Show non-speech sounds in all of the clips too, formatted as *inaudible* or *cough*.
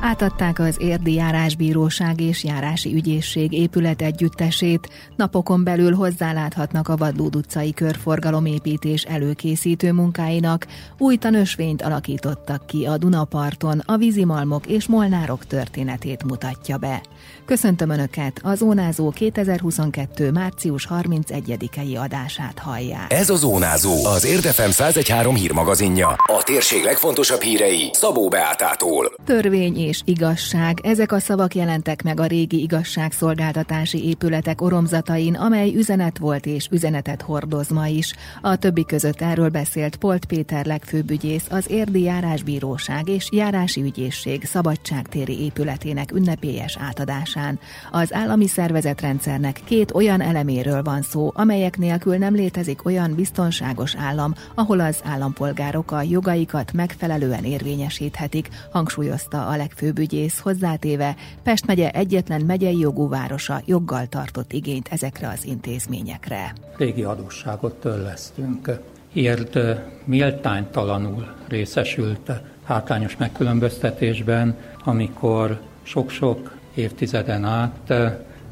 Átadták az Érdi Járásbíróság és Járási Ügyészség épület együttesét, napokon belül hozzáláthatnak a Vadlód utcai körforgalomépítés előkészítő munkáinak, új tanösvényt alakítottak ki a Dunaparton, a vízimalmok és molnárok történetét mutatja be. Köszöntöm Önöket, a Zónázó 2022. március 31-i adását hallják. Ez a Zónázó, az Érdefem 113 hírmagazinja. A térség legfontosabb hírei Szabó Beátától. Törvény és igazság, ezek a szavak jelentek meg a régi igazságszolgáltatási épületek oromzatain, amely üzenet volt és üzenetet hordoz ma is. A többi között erről beszélt Polt Péter legfőbb ügyész, az Érdi Járásbíróság és Járási Ügyészség szabadságtéri épületének ünnepélyes átadásán. Az állami szervezetrendszernek két olyan eleméről van szó, amelyek nélkül nem létezik olyan biztonságos állam, ahol az állampolgárok a jogaikat megfelelően érvényesíthetik, hangsúlyozta a legfőbb főbügyész hozzátéve Pest megye egyetlen megyei jogú városa joggal tartott igényt ezekre az intézményekre. Régi adósságot törlesztünk. Érd méltánytalanul részesült hátrányos megkülönböztetésben, amikor sok-sok évtizeden át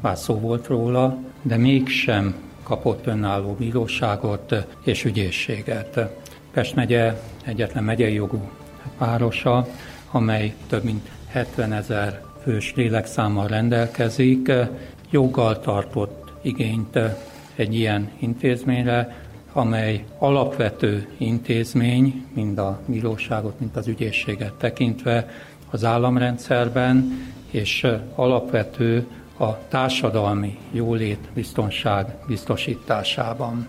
már szó volt róla, de mégsem kapott önálló bíróságot és ügyészséget. Pest megye egyetlen megyei jogú városa, amely több mint 70 ezer fős lélekszámmal rendelkezik, joggal tartott igényt egy ilyen intézményre, amely alapvető intézmény, mind a bíróságot, mind az ügyészséget tekintve az államrendszerben, és alapvető a társadalmi jólét biztonság biztosításában.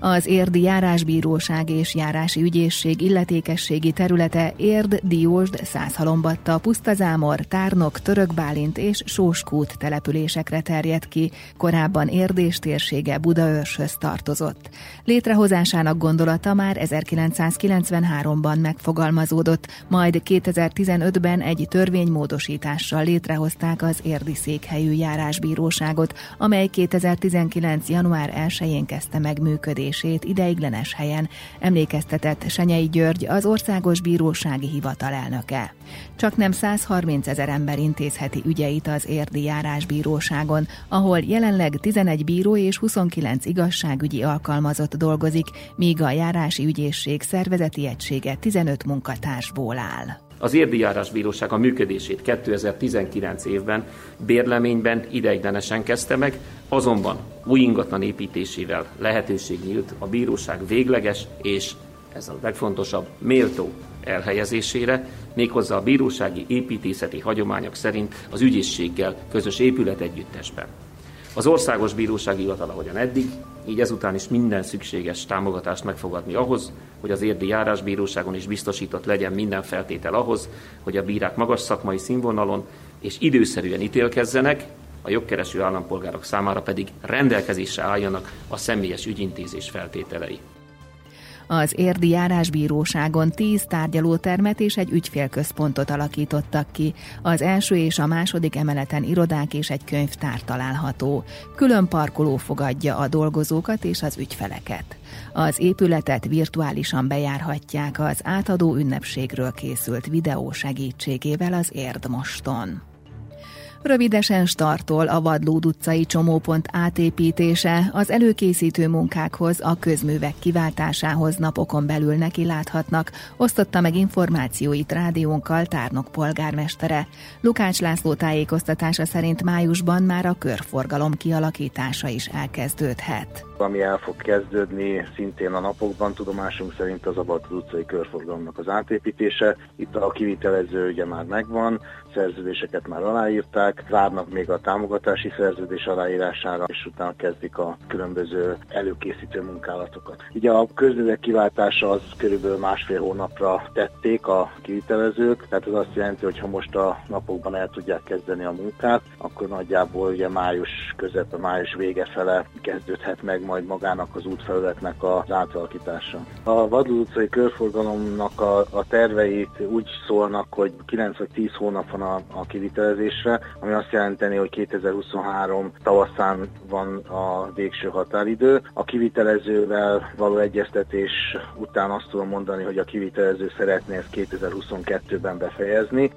Az Érdi Járásbíróság és Járási Ügyészség illetékességi területe Érd, Diósd, Százhalombatta, Pusztazámor, Tárnok, Törökbálint és Sóskút településekre terjed ki, korábban Érdés térsége Budaörshöz tartozott. Létrehozásának gondolata már 1993-ban megfogalmazódott, majd 2015-ben egy törvénymódosítással létrehozták az Érdi székhelyű járásbíróságot, amely 2019. január 1-én kezdte meg működését működését ideiglenes helyen, emlékeztetett Senyei György, az Országos Bírósági Hivatal elnöke. Csak nem 130 ezer ember intézheti ügyeit az érdi járásbíróságon, ahol jelenleg 11 bíró és 29 igazságügyi alkalmazott dolgozik, míg a járási ügyészség szervezeti egysége 15 munkatársból áll. Az Érdijárásbíróság a működését 2019 évben bérleményben ideiglenesen kezdte meg, azonban új ingatlan építésével lehetőség nyílt a bíróság végleges és, ez a legfontosabb, méltó elhelyezésére, méghozzá a bírósági építészeti hagyományok szerint az ügyészséggel közös épület együttesben. Az Országos Bírósági Hivatal, ahogyan eddig, így ezután is minden szükséges támogatást megfogadni ahhoz, hogy az érdi járásbíróságon is biztosított legyen minden feltétel ahhoz, hogy a bírák magas szakmai színvonalon és időszerűen ítélkezzenek, a jogkereső állampolgárok számára pedig rendelkezésre álljanak a személyes ügyintézés feltételei. Az érdi járásbíróságon tíz tárgyalótermet és egy ügyfélközpontot alakítottak ki. Az első és a második emeleten irodák és egy könyvtár található. Külön parkoló fogadja a dolgozókat és az ügyfeleket. Az épületet virtuálisan bejárhatják az átadó ünnepségről készült videó segítségével az Érdmoston. Rövidesen startol a Vadlód utcai csomópont átépítése, az előkészítő munkákhoz, a közművek kiváltásához napokon belül neki láthatnak, osztotta meg információit rádiónkkal tárnok polgármestere. Lukács László tájékoztatása szerint májusban már a körforgalom kialakítása is elkezdődhet. Ami el fog kezdődni szintén a napokban, tudomásunk szerint az a Vadlód utcai körforgalomnak az átépítése. Itt a kivitelező ugye már megvan, szerződéseket már aláírták, várnak még a támogatási szerződés aláírására, és utána kezdik a különböző előkészítő munkálatokat. Ugye a közművek kiváltása az körülbelül másfél hónapra tették a kivitelezők, tehát az azt jelenti, hogy ha most a napokban el tudják kezdeni a munkát, akkor nagyjából ugye május közepe, május vége fele kezdődhet meg majd magának az útfelületnek az átalakítása. A Vadul utcai körforgalomnak a, a terveit úgy szólnak, hogy 9 vagy 10 hónap van a, a kivitelezésre, ami azt jelenteni, hogy 2023 tavaszán van a végső határidő. A kivitelezővel való egyeztetés után azt tudom mondani, hogy a kivitelező szeretné ezt 2022-ben befejezni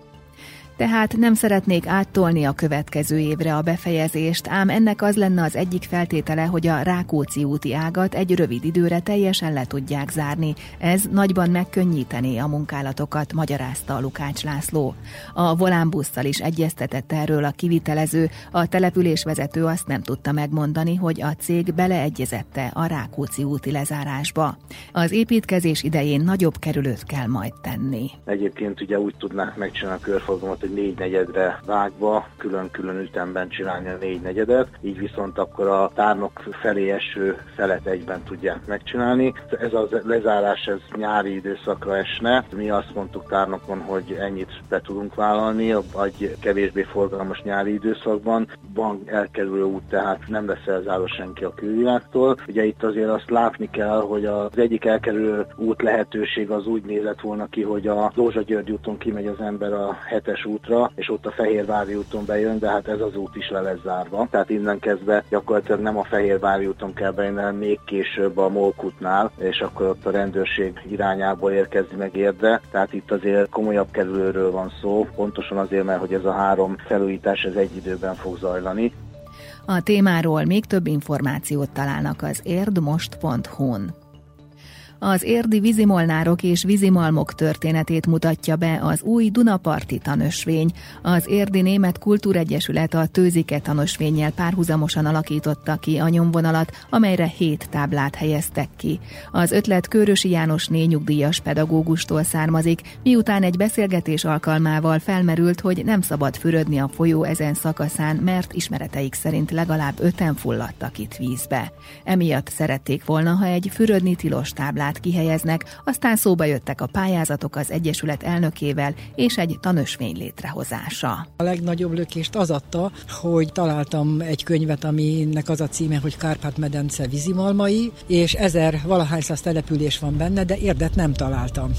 tehát nem szeretnék áttolni a következő évre a befejezést, ám ennek az lenne az egyik feltétele, hogy a Rákóczi úti ágat egy rövid időre teljesen le tudják zárni. Ez nagyban megkönnyítené a munkálatokat, magyarázta a Lukács László. A volánbusszal is egyeztetett erről a kivitelező, a településvezető azt nem tudta megmondani, hogy a cég beleegyezette a Rákóczi úti lezárásba. Az építkezés idején nagyobb kerülőt kell majd tenni. Egyébként ugye úgy tudnák megcsinálni a körforgalmat, hogy négy negyedre vágva, külön-külön ütemben csinálni a négy negyedet, így viszont akkor a tárnok felé eső felet egyben tudják megcsinálni. Ez a lezárás ez nyári időszakra esne. Mi azt mondtuk tárnokon, hogy ennyit be tudunk vállalni, vagy kevésbé forgalmas nyári időszakban. Van elkerülő út, tehát nem lesz elzáró senki a külvilágtól. Ugye itt azért azt látni kell, hogy az egyik elkerülő út lehetőség az úgy nézett volna ki, hogy a Dózsa György úton kimegy az ember a hetes út útra, és ott a Fehérvári úton bejön, de hát ez az út is le lesz zárva. Tehát innen kezdve gyakorlatilag nem a Fehérvári úton kell bejönni, hanem még később a Molkutnál, és akkor ott a rendőrség irányából érkezni meg érdre. Tehát itt azért komolyabb kerülőről van szó, pontosan azért, mert hogy ez a három felújítás ez egy időben fog zajlani. A témáról még több információt találnak az érdmost.hu-n. Az érdi vízimolnárok és vízimalmok történetét mutatja be az új Dunaparti tanösvény. Az érdi Német Kultúregyesület a Tőzike tanösvényel párhuzamosan alakította ki a nyomvonalat, amelyre hét táblát helyeztek ki. Az ötlet Körösi János nyugdíjas pedagógustól származik, miután egy beszélgetés alkalmával felmerült, hogy nem szabad fürödni a folyó ezen szakaszán, mert ismereteik szerint legalább öten fulladtak itt vízbe. Emiatt szerették volna, ha egy fürödni tilos táblát témát kihelyeznek, aztán szóba jöttek a pályázatok az Egyesület elnökével és egy tanösvény létrehozása. A legnagyobb lökést az adta, hogy találtam egy könyvet, aminek az a címe, hogy Kárpát-medence vízimalmai, és ezer valahány száz település van benne, de érdet nem találtam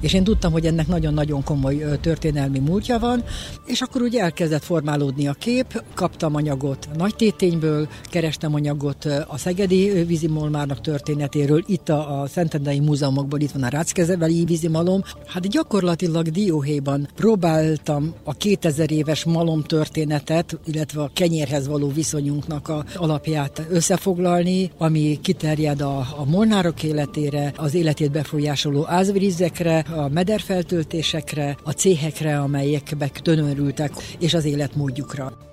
és én tudtam, hogy ennek nagyon-nagyon komoly történelmi múltja van, és akkor ugye elkezdett formálódni a kép, kaptam anyagot nagy tétényből, kerestem anyagot a Szegedi vízimolmárnak történetéről, itt a, a Szentendei Múzeumokból, itt van a Ráckezeveli vízimalom. Hát gyakorlatilag dióhéjban próbáltam a 2000 éves malom történetet, illetve a kenyérhez való viszonyunknak a alapját összefoglalni, ami kiterjed a, a molnárok életére, az életét befolyásoló ázvirizekre, a mederfeltöltésekre, a céhekre, amelyekbe tönörültek, és az életmódjukra.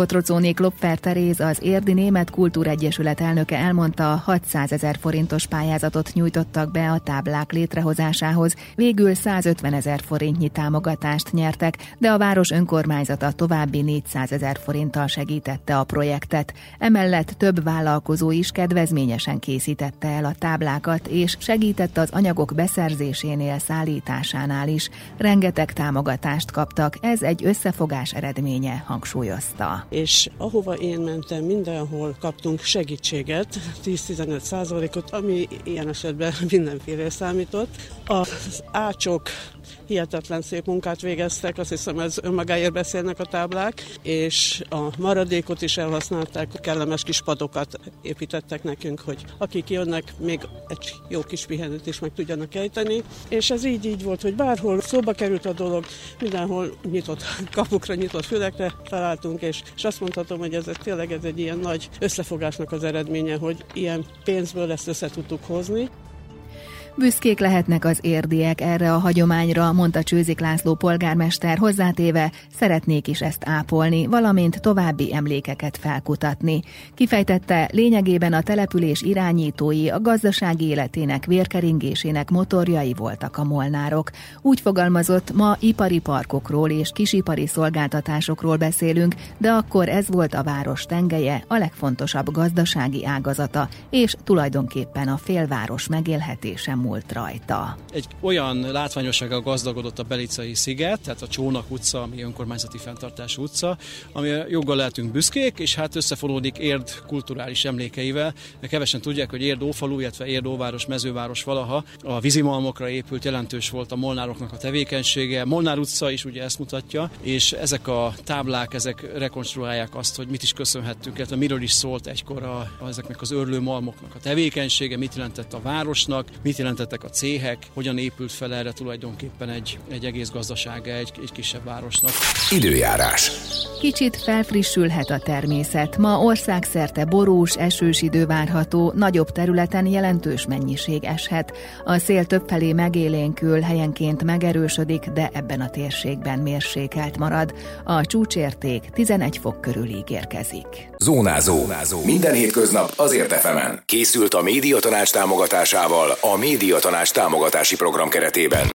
Kotrocóné Klopfer Teréz, az Érdi Német Kultúregyesület elnöke elmondta, 600 ezer forintos pályázatot nyújtottak be a táblák létrehozásához, végül 150 ezer forintnyi támogatást nyertek, de a város önkormányzata további 400 ezer forinttal segítette a projektet. Emellett több vállalkozó is kedvezményesen készítette el a táblákat, és segített az anyagok beszerzésénél, szállításánál is. Rengeteg támogatást kaptak, ez egy összefogás eredménye, hangsúlyozta és ahova én mentem, mindenhol kaptunk segítséget, 10-15 százalékot, ami ilyen esetben mindenféle számított. Az ácsok hihetetlen szép munkát végeztek, azt hiszem ez önmagáért beszélnek a táblák, és a maradékot is elhasználták, kellemes kis padokat építettek nekünk, hogy akik jönnek, még egy jó kis pihenőt is meg tudjanak ejteni, és ez így így volt, hogy bárhol szóba került a dolog, mindenhol nyitott *laughs* kapukra, nyitott fülekre találtunk, és, és azt mondhatom, hogy ez tényleg ez egy ilyen nagy összefogásnak az eredménye, hogy ilyen pénzből ezt össze tudtuk hozni. Büszkék lehetnek az érdiek erre a hagyományra, mondta Csőzik László polgármester hozzátéve, szeretnék is ezt ápolni, valamint további emlékeket felkutatni. Kifejtette, lényegében a település irányítói a gazdasági életének vérkeringésének motorjai voltak a molnárok. Úgy fogalmazott, ma ipari parkokról és kisipari szolgáltatásokról beszélünk, de akkor ez volt a város tengeje, a legfontosabb gazdasági ágazata, és tulajdonképpen a félváros megélhetése múlt elmúlt rajta. Egy olyan látványossággal gazdagodott a Belicai sziget, tehát a Csónak utca, ami önkormányzati fenntartású utca, ami joggal lehetünk büszkék, és hát összefonódik Érd kulturális emlékeivel. Kevesen tudják, hogy Érd ófalu, illetve Érd óváros, mezőváros valaha a vízimalmokra épült, jelentős volt a molnároknak a tevékenysége. Molnár utca is ugye ezt mutatja, és ezek a táblák, ezek rekonstruálják azt, hogy mit is köszönhettünk, illetve miről is szólt egykor a, ezeknek az örlő malmoknak a tevékenysége, mit jelentett a városnak, mit jelentettek a céhek, hogyan épült fel erre tulajdonképpen egy, egy egész gazdasága egy, egy kisebb városnak. Időjárás. Kicsit felfrissülhet a természet. Ma országszerte borús, esős idő várható, nagyobb területen jelentős mennyiség eshet. A szél többfelé megélénkül, helyenként megerősödik, de ebben a térségben mérsékelt marad. A csúcsérték 11 fok körül ígérkezik. Zónázó. Zónázó. Minden hétköznap azért efemen. Készült a médiatanács támogatásával a médiatanács támogatási program keretében.